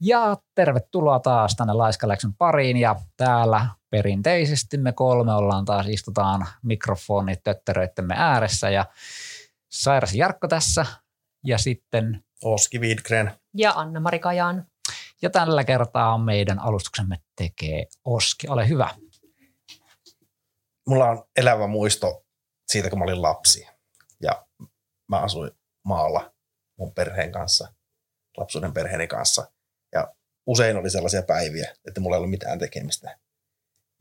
Ja tervetuloa taas tänne Laiskaleksen pariin ja täällä perinteisesti me kolme ollaan taas istutaan mikrofonit tötteröittemme ääressä ja Sairas Jarkko tässä ja sitten Oski Widgren ja Anna-Mari Kajaan. Ja tällä kertaa meidän alustuksemme tekee Oski. Ole hyvä. Mulla on elävä muisto siitä, kun mä olin lapsi ja mä asuin maalla mun perheen kanssa, lapsuuden perheeni kanssa. Usein oli sellaisia päiviä, että mulla ei ollut mitään tekemistä.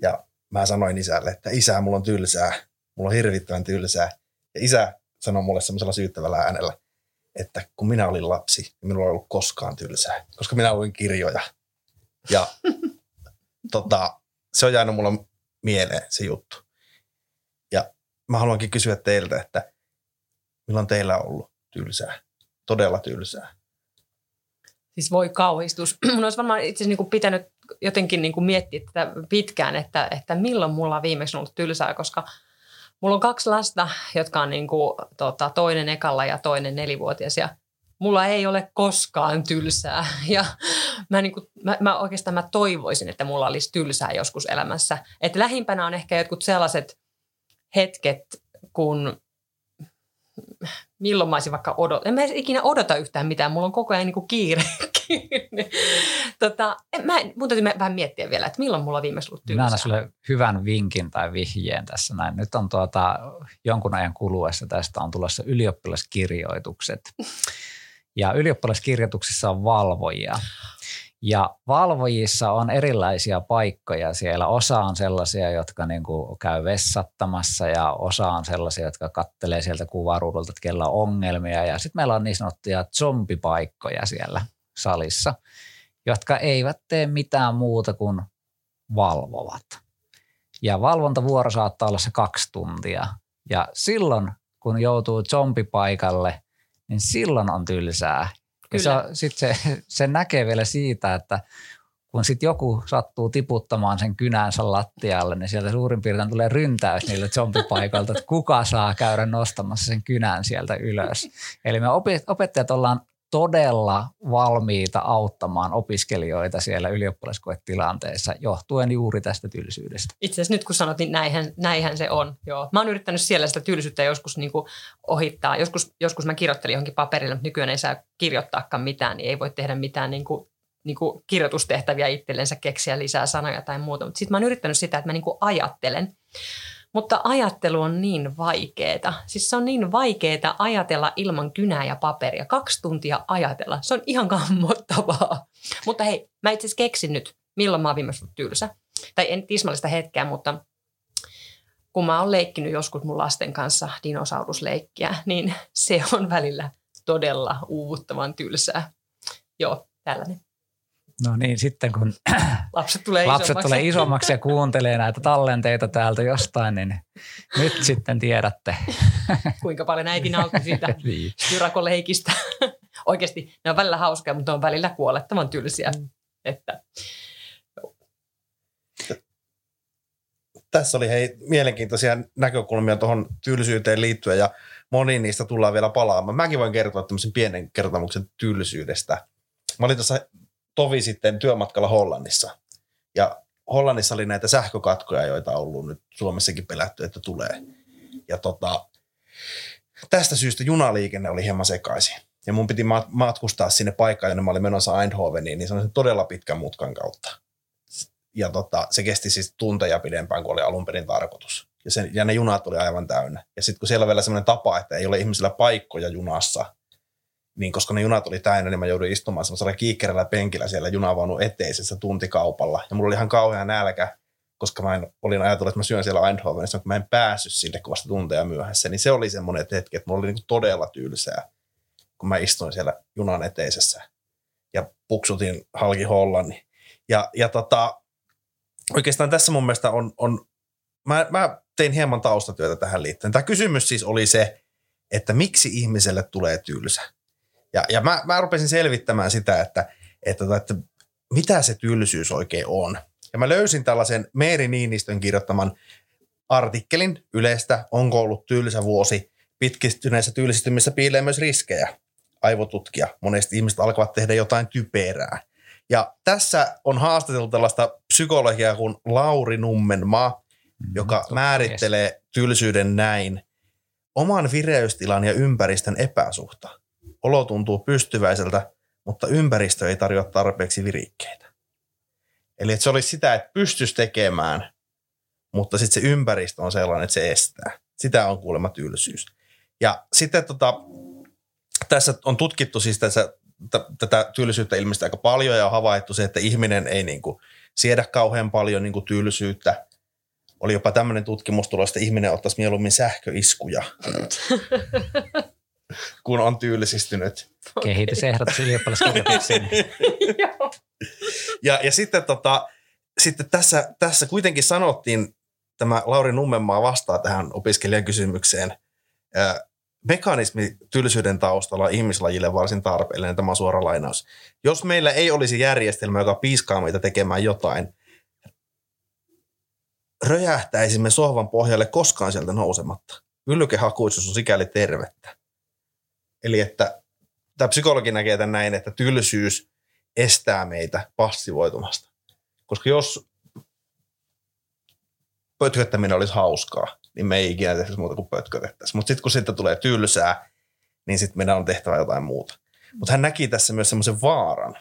Ja mä sanoin isälle, että isä, mulla on tylsää, mulla on hirvittävän tylsää. Ja isä sanoi mulle semmoisella syyttävällä äänellä, että kun minä olin lapsi, niin minulla ei ollut koskaan tylsää, koska minä luin kirjoja. Ja tota, se on jäänyt mulla mieleen se juttu. Ja mä haluankin kysyä teiltä, että milloin teillä on ollut tylsää? Todella tylsää. Siis voi kauhistus. Mun olisi varmaan itse asiassa niin pitänyt jotenkin niin kuin miettiä tätä pitkään, että, että milloin mulla on viimeksi ollut tylsää, koska mulla on kaksi lasta, jotka on niin kuin, tota, toinen ekalla ja toinen nelivuotias ja mulla ei ole koskaan tylsää ja mä, niin kuin, mä, mä oikeastaan mä toivoisin, että mulla olisi tylsää joskus elämässä. että lähimpänä on ehkä jotkut sellaiset hetket, kun milloin mä olisin vaikka odota. En mä ikinä odota yhtään mitään, mulla on koko ajan niin kiire. tota, en, mä, mun täytyy vähän miettiä vielä, että milloin mulla on viimeksi ollut tylsää. Mä annan sulle hyvän vinkin tai vihjeen tässä näin. Nyt on tuota, jonkun ajan kuluessa tästä on tulossa ylioppilaskirjoitukset. Ja ylioppilaskirjoituksissa on valvojia. Ja valvojissa on erilaisia paikkoja siellä. Osa on sellaisia, jotka niin kuin käy vessattamassa ja osa on sellaisia, jotka kattelee sieltä kuvaruudulta, että kellä on ongelmia. Ja sitten meillä on niin sanottuja zombipaikkoja siellä salissa, jotka eivät tee mitään muuta kuin valvovat. Ja valvontavuoro saattaa olla se kaksi tuntia. Ja silloin, kun joutuu zombipaikalle, niin silloin on tylsää ja se, sit se, se näkee vielä siitä, että kun sitten joku sattuu tiputtamaan sen kynänsä lattialle, niin sieltä suurin piirtein tulee ryntäys niille zombipaikalta, että kuka saa käydä nostamassa sen kynän sieltä ylös. Eli me opettajat ollaan todella valmiita auttamaan opiskelijoita siellä ylioppilaskoetilanteessa johtuen juuri tästä tylsyydestä. Itse asiassa nyt kun sanot, niin näinhän, näinhän se on. Joo. Mä oon yrittänyt siellä sitä tylsyyttä joskus niin kuin ohittaa. Joskus, joskus mä kirjoittelin johonkin paperille, mutta nykyään ei saa kirjoittaakaan mitään, niin ei voi tehdä mitään niin kuin, niin kuin kirjoitustehtäviä itsellensä, keksiä lisää sanoja tai muuta. Mutta sitten mä oon yrittänyt sitä, että mä niin kuin ajattelen. Mutta ajattelu on niin vaikeeta. Siis se on niin vaikeeta ajatella ilman kynää ja paperia. Kaksi tuntia ajatella. Se on ihan kammottavaa. Mutta hei, mä itse asiassa keksin nyt, milloin mä oon viimeksi tylsä. Tai en tismallista hetkeä, mutta kun mä oon leikkinyt joskus mun lasten kanssa dinosaurusleikkiä, niin se on välillä todella uuvuttavan tylsää. Joo, tällainen. No niin, sitten kun lapset tulee, lapset isommaksi. tulee isommaksi ja kuuntelee näitä tallenteita täältä jostain, niin nyt sitten tiedätte. Kuinka paljon äiti nautti siitä niin. jyrakoleikistä. Oikeasti ne on välillä hauskoja, mutta ne on välillä kuolettavan tylsiä. Mm. Että, Tässä oli hei mielenkiintoisia näkökulmia tuohon tylsyyteen liittyen ja moni niistä tullaan vielä palaamaan. Mäkin voin kertoa tämmöisen pienen kertomuksen tylsyydestä. Mä olin tuossa tovi sitten työmatkalla Hollannissa. Ja Hollannissa oli näitä sähkökatkoja, joita on ollut nyt Suomessakin pelätty, että tulee. Ja tota, tästä syystä junaliikenne oli hieman sekaisin. Ja mun piti matkustaa sinne paikkaan, jonne mä olin menossa Eindhoveniin, niin se todella pitkän mutkan kautta. Ja tota, se kesti siis tunteja pidempään kuin oli alun perin tarkoitus. Ja, sen, ja ne junat oli aivan täynnä. Ja sitten kun siellä on vielä sellainen tapa, että ei ole ihmisillä paikkoja junassa, niin koska ne junat oli täynnä, niin mä jouduin istumaan semmoisella kiikkerällä penkillä siellä junavaunun eteisessä tuntikaupalla. Ja mulla oli ihan kauhean nälkä, koska mä en, olin ajatellut, että mä syön siellä Eindhovenissa, mutta mä en päässyt sinne, kun vasta tunteja myöhässä. Niin se oli semmoinen hetki, että mulla oli niin todella tylsää, kun mä istuin siellä junan eteisessä ja puksutin halki Hollannin. Ja, ja tota, oikeastaan tässä mun mielestä on, on mä, mä tein hieman taustatyötä tähän liittyen. Tämä kysymys siis oli se, että miksi ihmiselle tulee tylsä. Ja, ja mä, mä rupesin selvittämään sitä, että, että, tota, että mitä se tylsyys oikein on. Ja mä löysin tällaisen Meeri Niinistön kirjoittaman artikkelin yleistä Onko ollut tylsä vuosi? Pitkistyneissä tylsistymissä piilee myös riskejä. Aivotutkija. Monesti ihmiset alkavat tehdä jotain typerää. Ja tässä on haastateltu tällaista psykologiaa kuin Lauri Nummenmaa, Mm, joka totta, määrittelee tylsyyden näin. Oman vireystilan ja ympäristön epäsuhta. Olo tuntuu pystyväiseltä, mutta ympäristö ei tarjoa tarpeeksi virikkeitä. Eli että se olisi sitä, että pystyisi tekemään, mutta sitten se ympäristö on sellainen, että se estää. Sitä on kuulemma tylsyys. Ja sitten tota, tässä on tutkittu siis tässä, t- tätä tylsyyttä ilmeisesti aika paljon ja on havaittu se, että ihminen ei niin kuin siedä kauhean paljon niin kuin tylsyyttä. Oli jopa tämmöinen tutkimustulos, että ihminen ottaisi mieluummin sähköiskuja, kun on tylsistynyt. Kehitysehdotus ylioppilaskirjoituksiin. Ja, ja sitten, tota, sitten tässä, tässä kuitenkin sanottiin, tämä Lauri Nummenmaa vastaa tähän opiskelijan kysymykseen. Mekanismi tylsyyden taustalla on ihmislajille varsin tarpeellinen, tämä on suora lainaus. Jos meillä ei olisi järjestelmä, joka piiskaa meitä tekemään jotain, röjähtäisimme sohvan pohjalle koskaan sieltä nousematta. Yllykehakuisuus on sikäli tervettä. Eli että tämä psykologi näkee tämän näin, että tylsyys estää meitä passivoitumasta. Koska jos pötköttäminen olisi hauskaa, niin me ei ikinä tehtäisi muuta kuin pötkötettäisiin. Mutta sitten kun siitä tulee tylsää, niin sitten meidän on tehtävä jotain muuta. Mutta hän näki tässä myös semmoisen vaaran,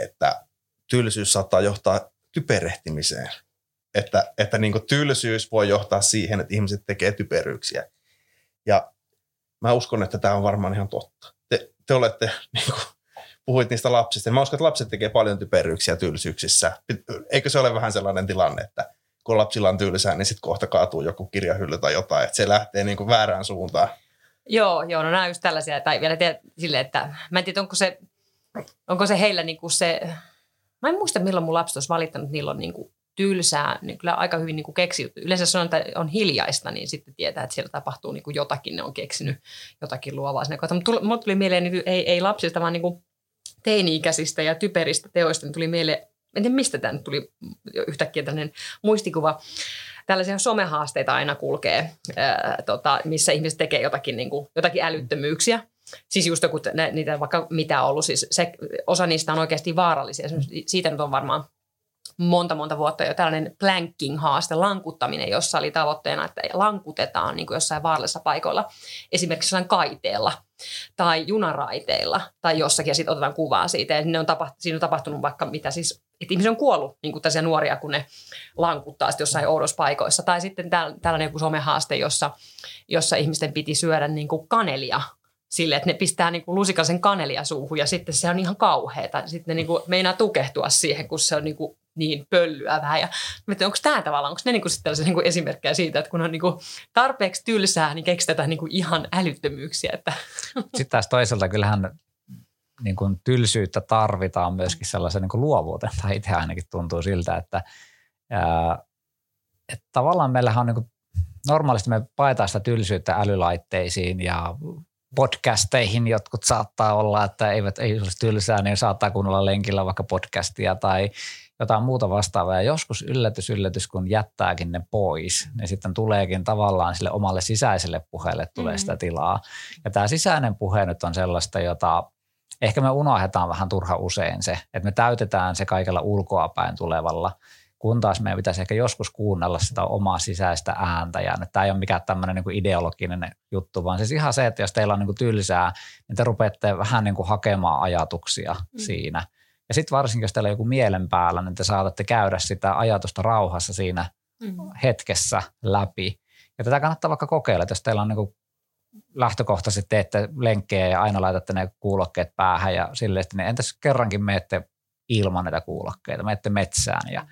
että tylsyys saattaa johtaa typerehtimiseen. Että, että niin tylsyys voi johtaa siihen, että ihmiset tekee typeryyksiä. Ja mä uskon, että tämä on varmaan ihan totta. Te, te olette, niin kuin, puhuit niistä lapsista. Mä uskon, että lapset tekee paljon typeryyksiä tylsyyksissä. Eikö se ole vähän sellainen tilanne, että kun lapsilla on tylsää, niin sitten kohta kaatuu joku kirjahylly tai jotain, että se lähtee niin kuin väärään suuntaan. Joo, joo, no nämä on just tällaisia, tai vielä tiedä, silleen, että mä en tiedä, onko se, onko se heillä niinku se, mä en muista milloin mun lapset olisi valittanut, että niillä on niinku tylsää, niin kyllä aika hyvin niinku keksi. Yleensä on, että on hiljaista, niin sitten tietää, että siellä tapahtuu niinku jotakin, ne on keksinyt jotakin luovaa sinne kohtaan. Mutta mulle tuli mieleen, niin ei, ei lapsista, vaan niinku teini-ikäisistä ja typeristä teoista, niin tuli mieleen, en tiedä mistä tämä nyt tuli yhtäkkiä tällainen muistikuva, tällaisia somehaasteita aina kulkee, ää, tota, missä ihmiset tekee jotakin, niin kuin, jotakin älyttömyyksiä. Siis just joku, niitä vaikka mitä on ollut, siis se, osa niistä on oikeasti vaarallisia. Siitä nyt on varmaan monta monta vuotta jo tällainen planking-haaste, lankuttaminen, jossa oli tavoitteena, että lankutetaan niin kuin jossain vaarallisessa paikoilla, esimerkiksi kaiteella tai junaraiteilla tai jossakin ja sitten otetaan kuvaa siitä. Ja ne on tapaht- siinä on tapahtunut vaikka mitä siis, että ihmisiä on kuollut niin kuin tässä nuoria, kun ne lankuttaa sitten jossain oudossa paikoissa. Tai sitten tällainen joku somehaaste, jossa, jossa ihmisten piti syödä niin kuin kanelia sille, että ne pistää niin kuin lusikallisen kanelia suuhun ja sitten se on ihan kauheata. Sitten ne niin kuin meinaa tukehtua siihen, kun se on niin kuin niin pöllyävää. Ja mietin, onko tämä tavallaan, onko ne niin kuin sitten tällaisia niin kuin esimerkkejä siitä, että kun on niin kuin tarpeeksi tylsää, niin keksitään niin kuin ihan älyttömyyksiä. Että. Sitten taas toisaalta kyllähän niin kuin tylsyyttä tarvitaan myöskin sellaisen niin kuin luovuuteen, tai itse ainakin tuntuu siltä, että, ää, että tavallaan meillähän on niin kuin, normaalisti me paetaan sitä tylsyyttä älylaitteisiin ja podcasteihin jotkut saattaa olla, että eivät, ei olisi tylsää, niin saattaa kuunnella lenkillä vaikka podcastia tai jotain muuta vastaavaa. Ja joskus yllätys, yllätys, kun jättääkin ne pois, niin sitten tuleekin tavallaan sille omalle sisäiselle puheelle tulee mm. sitä tilaa. Ja tämä sisäinen puhe nyt on sellaista, jota ehkä me unohdetaan vähän turha usein se, että me täytetään se kaikella ulkoapäin tulevalla, kun taas meidän pitäisi ehkä joskus kuunnella sitä omaa sisäistä ääntä. Ja tämä ei ole mikään tämmöinen niin ideologinen juttu, vaan siis ihan se, että jos teillä on niin kuin tylsää, niin te rupeatte vähän niin kuin hakemaan ajatuksia mm. siinä. Ja sitten varsinkin, jos teillä on joku mielen päällä, niin te saatatte käydä sitä ajatusta rauhassa siinä mm. hetkessä läpi. Ja tätä kannattaa vaikka kokeilla, että jos teillä on niin lähtökohtaisesti teette lenkkejä ja aina laitatte ne kuulokkeet päähän ja silleen, niin entäs kerrankin menette ilman näitä kuulokkeita, menette metsään ja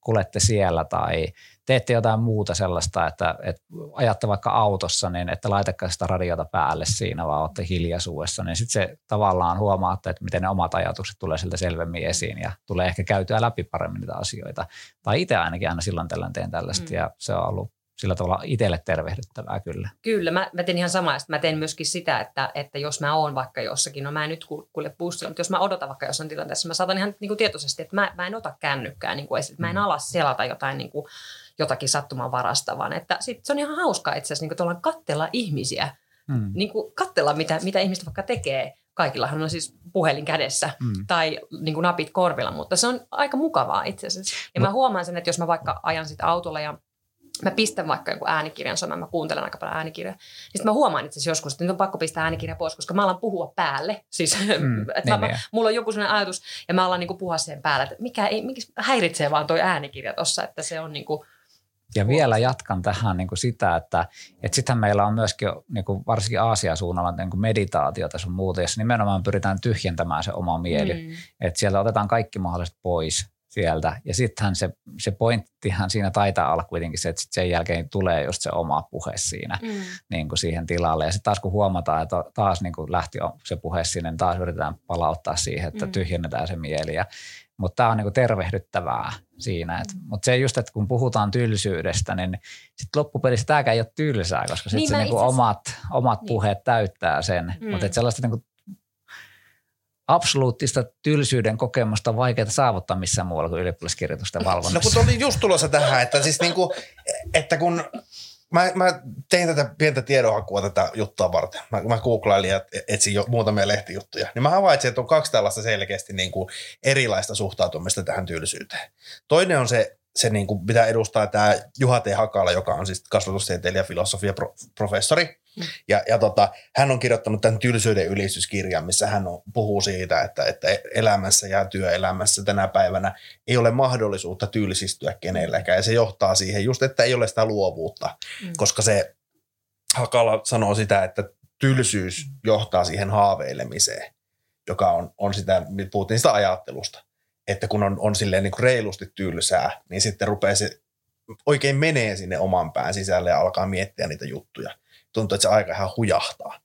kulette siellä tai teette jotain muuta sellaista, että, että ajatte vaikka autossa, niin että laitakaa sitä radiota päälle siinä, vaan olette hiljaisuudessa, niin sitten se tavallaan huomaatte, että miten ne omat ajatukset tulee sieltä selvemmin esiin ja tulee ehkä käytyä läpi paremmin niitä asioita. Tai itse ainakin aina silloin tällöin teen tällaista mm. ja se on ollut sillä tavalla itselle tervehdyttävää kyllä. Kyllä, mä, mä teen ihan samaa. Mä teen myöskin sitä, että, että jos mä oon vaikka jossakin, no mä en nyt kuule bussilla, mutta jos mä odotan vaikka jossain tilanteessa, mä saatan ihan niin kuin tietoisesti, että mä, mä en ota kännykkää, niin kuin, että mä en mm. alas selata jotain niin kuin, jotakin sattuman varasta, vaan että sit se on ihan hauskaa itse asiassa niin katsella ihmisiä, mm. niin kuin katsella mitä, mitä ihmiset vaikka tekee, kaikillahan on siis puhelin kädessä mm. tai niin kuin napit korvilla, mutta se on aika mukavaa itse asiassa. Ja mä huomaan sen, että jos mä vaikka ajan sitä autolla ja mä pistän vaikka jonkun äänikirjan soimaan, mä kuuntelen aika paljon äänikirjaa. Niin mä huomaan itse asiassa joskus, että nyt on pakko pistää äänikirja pois, koska mä alan puhua päälle. Siis, mm, että niin, mä, niin. mulla on joku sellainen ajatus ja mä alan niinku puhua sen päälle, että mikä ei, mikä häiritsee vaan toi äänikirja tossa, että se on niinku, ja vielä jatkan tähän niin kuin sitä, että, että sittenhän meillä on myöskin niin kuin varsinkin Aasia-suunnalla niin kuin meditaatiota sun muuta, jossa nimenomaan pyritään tyhjentämään se oma mieli. Mm. Että sieltä otetaan kaikki mahdolliset pois sieltä. Ja sittenhän se, se pointtihan siinä taitaa olla kuitenkin se, että sit sen jälkeen tulee just se oma puhe siinä mm. niin kuin siihen tilalle. Ja sitten taas kun huomataan, että taas niin kuin lähti se puhe sinne, niin taas yritetään palauttaa siihen, että mm. tyhjennetään se mieli. Ja, mutta tämä on niin kuin tervehdyttävää siinä. Mm. Mutta se just, että kun puhutaan tylsyydestä, niin sitten loppupelissä tämäkään ei ole tylsää, koska sitten niin, se niin kuin omat, omat niin. puheet täyttää sen. Mm. Mutta sellaista niin kuin absoluuttista tylsyyden kokemusta vaikeaa saavuttaa missään muualla kuin ylioppilaskirjoitusten valvonnassa. No kun oli just tulossa tähän, että siis niin kuin, että kun mä, mä tein tätä pientä tiedonhakua tätä juttua varten. Mä, mä googlailin ja etsin jo muutamia lehtijuttuja. Niin mä havaitsin, että on kaksi tällaista selkeästi niin kuin erilaista suhtautumista tähän tylsyyteen. Toinen on se se niin kuin, mitä edustaa tämä Juha T. Hakala, joka on siis kasvatustieteilijä, filosofia, pro, professori. Ja, ja tota, hän on kirjoittanut tämän tylsyyden ylistyskirjan, missä hän on, puhuu siitä, että, että elämässä ja työelämässä tänä päivänä ei ole mahdollisuutta tylsistyä kenellekään. Ja se johtaa siihen just, että ei ole sitä luovuutta, mm. koska se Hakala sanoo sitä, että tylsyys johtaa siihen haaveilemiseen, joka on, on sitä, puhuttiin sitä ajattelusta että kun on, on silleen niin kuin reilusti tylsää, niin sitten rupeaa se oikein menee sinne oman pään sisälle ja alkaa miettiä niitä juttuja. Tuntuu, että se aika ihan hujahtaa.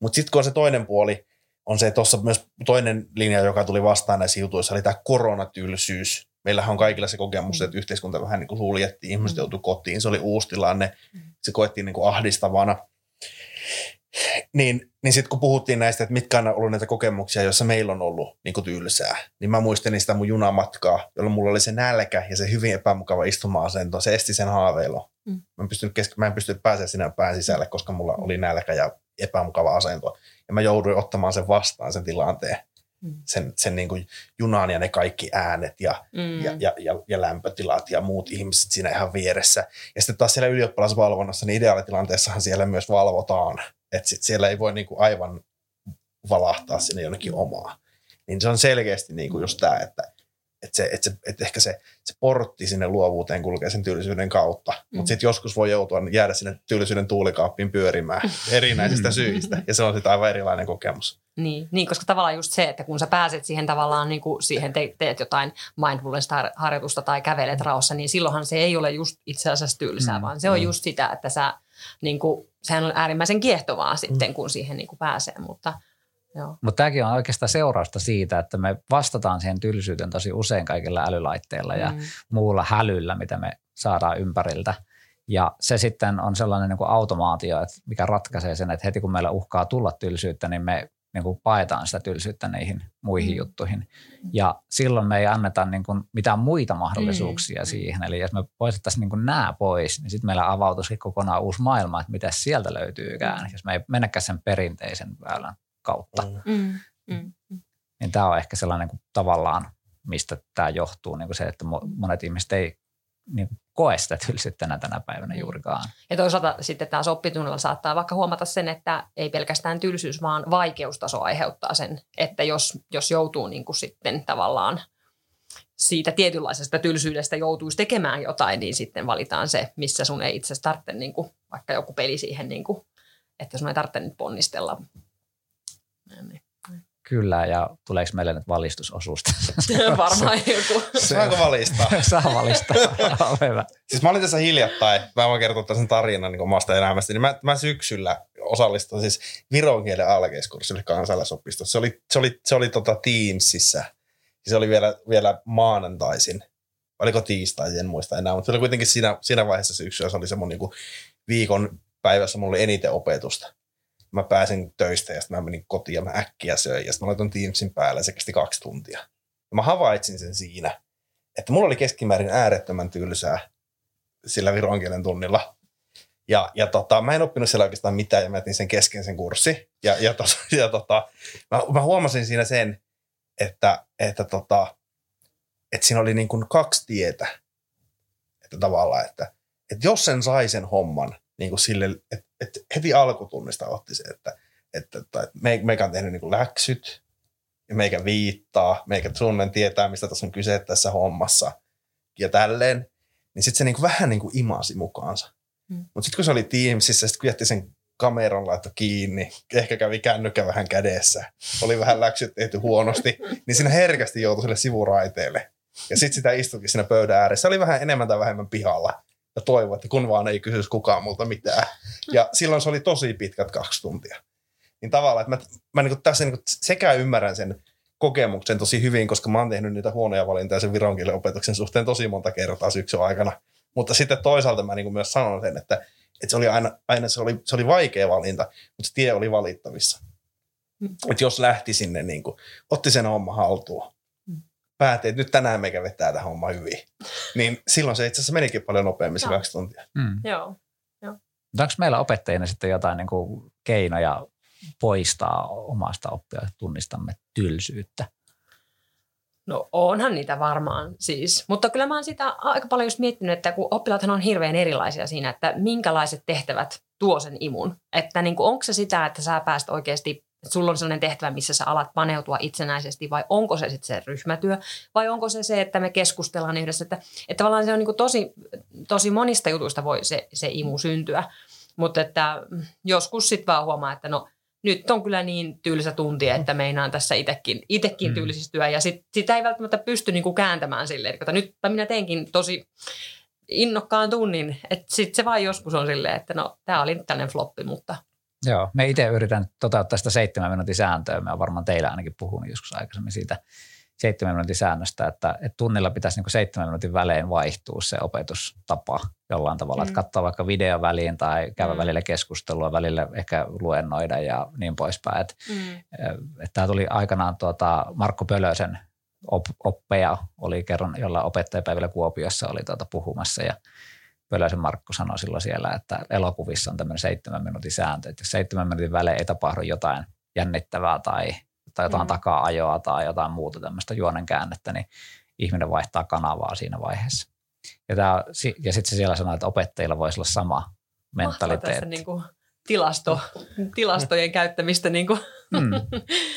Mutta sitten kun on se toinen puoli, on se tuossa myös toinen linja, joka tuli vastaan näissä jutuissa, oli tämä koronatylsyys. Meillähän on kaikilla se kokemus, että yhteiskunta vähän niin kuin suljettiin, ihmiset joutui kotiin, se oli uusi tilanne, se koettiin niin kuin ahdistavana. Niin, niin sitten kun puhuttiin näistä, että mitkä on ollut näitä kokemuksia, joissa meillä on ollut niin tylsää, niin mä muistelin sitä mun junamatkaa, jolloin mulla oli se nälkä ja se hyvin epämukava istuma-asento. Se esti sen haaveilun. Mm. Mä, en pystynyt kesk- mä en pystynyt pääsemään sinne pään sisälle, koska mulla oli nälkä ja epämukava asento. Ja mä jouduin ottamaan sen vastaan, sen tilanteen. Mm. Sen, sen niin kuin junan ja ne kaikki äänet ja, mm. ja, ja, ja, ja lämpötilat ja muut ihmiset siinä ihan vieressä. Ja sitten taas siellä ylioppilasvalvonnassa, niin ideaalitilanteessahan siellä myös valvotaan – että siellä ei voi niinku aivan valahtaa sinne jonnekin omaa. Niin se on selkeästi niinku just tämä, että että, se, että, se, että ehkä se, se portti sinne luovuuteen kulkee sen työllisyyden kautta. Mm. Mutta sitten joskus voi joutua jäädä sinne työllisyyden tuulikaappiin pyörimään erinäisistä syistä. Ja se on sitten aivan erilainen kokemus. Niin, niin, koska tavallaan just se, että kun sä pääset siihen tavallaan, niin kuin siihen te, teet jotain mindfulness-harjoitusta tai kävelet raossa, niin silloinhan se ei ole just itse asiassa tylsää, mm. vaan se on mm. just sitä, että sä niin kuin, sehän on äärimmäisen kiehtovaa sitten, mm. kun siihen niin kuin pääsee, mutta mutta tämäkin on oikeastaan seurausta siitä, että me vastataan siihen tylsyyteen tosi usein kaikilla älylaitteilla ja mm. muulla hälyllä, mitä me saadaan ympäriltä. Ja se sitten on sellainen niin kuin automaatio, että mikä ratkaisee sen, että heti kun meillä uhkaa tulla tylsyyttä, niin me niin kuin paetaan sitä tylsyyttä niihin muihin mm. juttuihin. Ja silloin me ei anneta niin kuin mitään muita mahdollisuuksia mm. siihen. Eli jos me poistettaisiin niin kuin nämä pois, niin sitten meillä avautuisi kokonaan uusi maailma, että mitä sieltä löytyykään, mm. jos me ei mennäkään sen perinteisen väylän kautta. Mm. mm. Mm. Niin tämä on ehkä sellainen kuin tavallaan, mistä tämä johtuu, niin kuin se, että monet ihmiset ei niin koe sitä tylsyyttä tänä päivänä mm. juurikaan. Ja toisaalta sitten taas oppitunnilla saattaa vaikka huomata sen, että ei pelkästään tylsyys, vaan vaikeustaso aiheuttaa sen, että jos, jos joutuu niin kuin sitten tavallaan siitä tietynlaisesta tylsyydestä joutuisi tekemään jotain, niin sitten valitaan se, missä sun ei itse tarvitse niin kuin, vaikka joku peli siihen, niin kuin, että sun ei tarvitse nyt ponnistella. Niin. Kyllä, ja tuleeko meille nyt valistusosuus Varmaan joku. Saanko valistaa? Saa valistaa, hyvä. Siis mä olin tässä hiljattain, mä voin kertoa tässä tarinan niin omasta elämästä, niin mä, mä syksyllä osallistuin siis viron kielen alkeiskurssille kansalaisopistossa. Se oli, se oli, se oli tota Teamsissa. Se oli vielä, vielä maanantaisin. Oliko tiistai, en muista enää, mutta se oli kuitenkin siinä, siinä vaiheessa syksyä. Se oli se mun niin kuin viikon päivässä mulla oli eniten opetusta mä pääsin töistä ja sitten mä menin kotiin ja mä äkkiä söin ja sitten mä laitoin Teamsin päälle ja se kesti kaksi tuntia. Ja mä havaitsin sen siinä, että mulla oli keskimäärin äärettömän tylsää sillä viron tunnilla. Ja, ja tota, mä en oppinut siellä oikeastaan mitään ja mä jätin sen kesken sen kurssi. Ja, ja, tos, ja tota, mä, mä, huomasin siinä sen, että, että, tota, että siinä oli niin kuin kaksi tietä. Että tavallaan, että, että jos sen sai sen homman niin kuin sille, että, että heti alkutunnista otti se, että, että, että me, meikä on tehnyt niin kuin läksyt ja meikä viittaa, meikä tunnen tietää, mistä tässä on kyse tässä hommassa ja tälleen, niin sitten se niin kuin vähän niin kuin imasi mukaansa. Mm. Mutta sitten kun se oli Teamsissa, sitten kun jätti sen kameran laitto kiinni, ehkä kävi kännykkä vähän kädessä, oli vähän läksyt tehty huonosti, niin siinä herkästi joutui sille sivuraiteelle. Ja sitten sitä istukin siinä pöydän ääressä. Se oli vähän enemmän tai vähemmän pihalla ja toivoi, että kun vaan ei kysyisi kukaan multa mitään. Ja silloin se oli tosi pitkät kaksi tuntia. Niin tavallaan, että mä, mä niin tässä niin sekä ymmärrän sen kokemuksen tosi hyvin, koska mä oon tehnyt niitä huonoja valintoja sen viron opetuksen suhteen tosi monta kertaa syksyn aikana. Mutta sitten toisaalta mä niin myös sanon sen, että, että se oli aina, aina se, oli, se oli vaikea valinta, mutta se tie oli valittavissa. Mm. Että jos lähti sinne, niin kuin, otti sen homma haltuun, päätti, että nyt tänään meikä vetää tähän homma hyvin, niin silloin se itse asiassa menikin paljon nopeammin se kaksi tuntia. Mm. Joo. Onko meillä opettajina sitten jotain niin kuin keinoja poistaa omasta oppijatunnistamme tylsyyttä? No onhan niitä varmaan siis, mutta kyllä mä oon sitä aika paljon just miettinyt, että kun oppilaathan on hirveän erilaisia siinä, että minkälaiset tehtävät tuo sen imun. Että niin onko se sitä, että sä pääst oikeasti, että sulla on sellainen tehtävä, missä sä alat paneutua itsenäisesti vai onko se sitten se ryhmätyö vai onko se se, että me keskustellaan yhdessä. Että, että tavallaan se on niin tosi, tosi monista jutuista voi se, se imu syntyä, mutta että joskus sitten vaan huomaa, että no – nyt on kyllä niin tylsä tunti, että meinaan tässä itsekin, itekin mm. tylsistyä ja sit, sitä ei välttämättä pysty niinku kääntämään silleen, että nyt minä teinkin tosi innokkaan tunnin, että sitten se vaan joskus on silleen, että no tämä oli nyt tällainen floppi, mutta Joo, me itse yritän toteuttaa sitä seitsemän minuutin sääntöä. Me on varmaan teillä ainakin puhunut joskus aikaisemmin siitä seitsemän minuutin säännöstä, että, että tunnilla pitäisi niin seitsemän minuutin välein vaihtua se opetustapa jollain tavalla, mm. että katsoa vaikka video väliin tai käydä mm. välillä keskustelua, välillä ehkä luennoida ja niin poispäin. Että, mm. tämä tuli aikanaan tuota Markku Pölösen op, oppeja, oli kerran jolla opettajapäivillä Kuopiossa oli tuota puhumassa ja Pölösen Markku sanoi silloin siellä, että elokuvissa on tämmöinen seitsemän minuutin sääntö, että jos seitsemän minuutin välein ei tapahdu jotain jännittävää tai tai jotain mm. takaa-ajoa tai jotain muuta tämmöistä juonen käännettä, niin ihminen vaihtaa kanavaa siinä vaiheessa. Ja, tää, ja sitten se siellä sanoo, että opettajilla voisi olla sama mentaliteetti. Niin kuin tilasto, tilastojen käyttämistä. Niin kuin. Mm.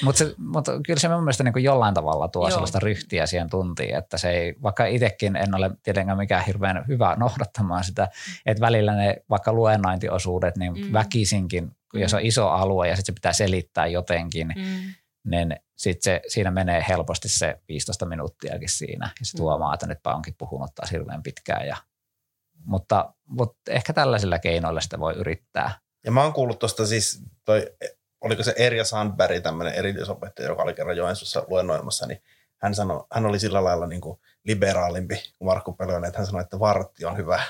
Mutta mut kyllä se mun mielestä niin kuin jollain tavalla tuo Joo. sellaista ryhtiä siihen tuntiin, että se ei, vaikka itsekin en ole tietenkään mikään hirveän hyvä noudattamaan sitä, että välillä ne vaikka luennointiosuudet, niin mm. väkisinkin, mm. jos on iso alue ja sitten se pitää selittää jotenkin, mm niin sitten se, siinä menee helposti se 15 minuuttiakin siinä. Ja se mm. tuomaa, että nytpä onkin puhunut taas hirveän pitkään. Ja, mutta, mutta ehkä tällaisilla keinoilla sitä voi yrittää. Ja mä oon kuullut tuosta siis, toi, oliko se Erja Sandberg, tämmöinen erityisopettaja, joka oli kerran Joensuussa luennoimassa, niin hän, sanoi, hän oli sillä lailla niin kuin liberaalimpi kuin Markku Pelönen, että hän sanoi, että vartti on hyvä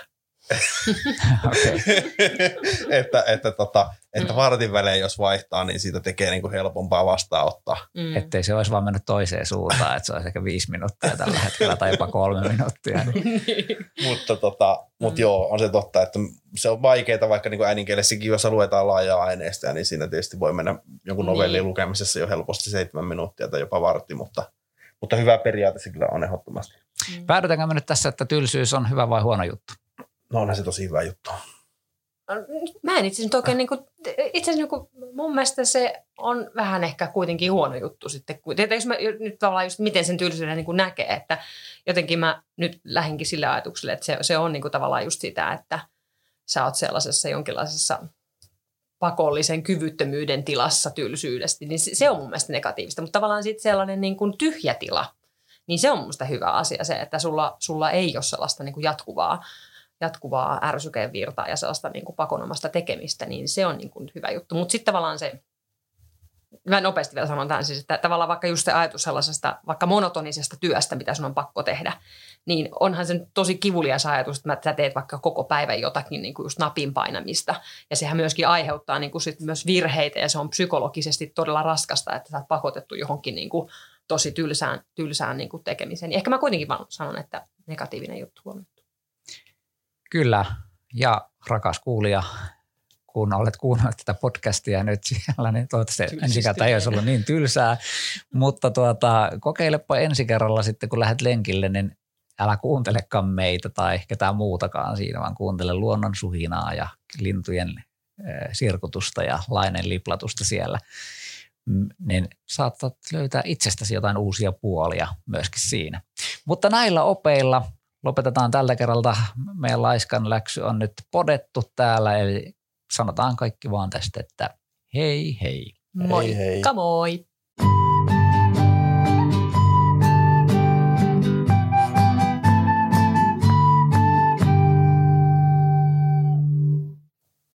että että, tota, että mm. vartin välein, jos vaihtaa, niin siitä tekee niin kuin helpompaa vastaanottaa. Mm. Ettei se olisi vaan mennyt toiseen suuntaan, että se olisi ehkä viisi minuuttia tällä hetkellä tai jopa kolme minuuttia. Niin. mutta tota, mut mm. joo, on se totta, että se on vaikeaa, vaikka niin äidinkielessäkin, jos luetaan laajaa aineistoa, niin siinä tietysti voi mennä jonkun novellin niin. lukemisessa jo helposti seitsemän minuuttia tai jopa vartti, mutta, mutta hyvä periaate se kyllä on ehdottomasti. Mm. Päädytäänkö me nyt tässä, että tylsyys on hyvä vai huono juttu? No onhan se tosi hyvä juttu. Mä en itse asiassa oikein, niin kuin, itse asiassa niin mun mielestä se on vähän ehkä kuitenkin huono juttu sitten. Tietysti jos mä nyt tavallaan just miten sen tylsyyden niin näkee, että jotenkin mä nyt lähinkin sille ajatukselle, että se, se on niin kuin tavallaan just sitä, että sä oot sellaisessa jonkinlaisessa pakollisen kyvyttömyyden tilassa tylsyydestä, niin se, on mun mielestä negatiivista. Mutta tavallaan sitten sellainen niin kuin tyhjä tila, niin se on mun hyvä asia se, että sulla, sulla ei ole sellaista niin kuin jatkuvaa jatkuvaa ärsykeen virtaa ja sellaista niin kuin pakonomasta tekemistä, niin se on niin kuin hyvä juttu. Mutta sitten tavallaan se, mä nopeasti vielä sanon tämän siis, että tavallaan vaikka just se ajatus sellaisesta vaikka monotonisesta työstä, mitä sun on pakko tehdä, niin onhan se tosi kivulias ajatus, että sä teet vaikka koko päivän jotakin niin kuin just napin painamista. Ja sehän myöskin aiheuttaa niin kuin sit myös virheitä ja se on psykologisesti todella raskasta, että sä oot pakotettu johonkin niin kuin tosi tylsään, tylsään niin kuin tekemiseen. Ehkä mä kuitenkin vaan sanon, että negatiivinen juttu on. Kyllä, ja rakas kuulija, kun olet kuunnellut tätä podcastia nyt siellä, niin toivottavasti ensi kertaa ei olisi ollut niin tylsää. Mutta tuota, kokeilepa ensi kerralla sitten, kun lähdet lenkille, niin älä kuuntelekaan meitä tai ketään muutakaan siinä, vaan kuuntele luonnon suhinaa ja lintujen sirkutusta ja lainen liplatusta siellä, niin saatat löytää itsestäsi jotain uusia puolia myöskin siinä. Mutta näillä opeilla lopetetaan tällä kerralta. Meidän laiskan läksy on nyt podettu täällä, eli sanotaan kaikki vaan tästä, että hei hei. Moikka hei. moi!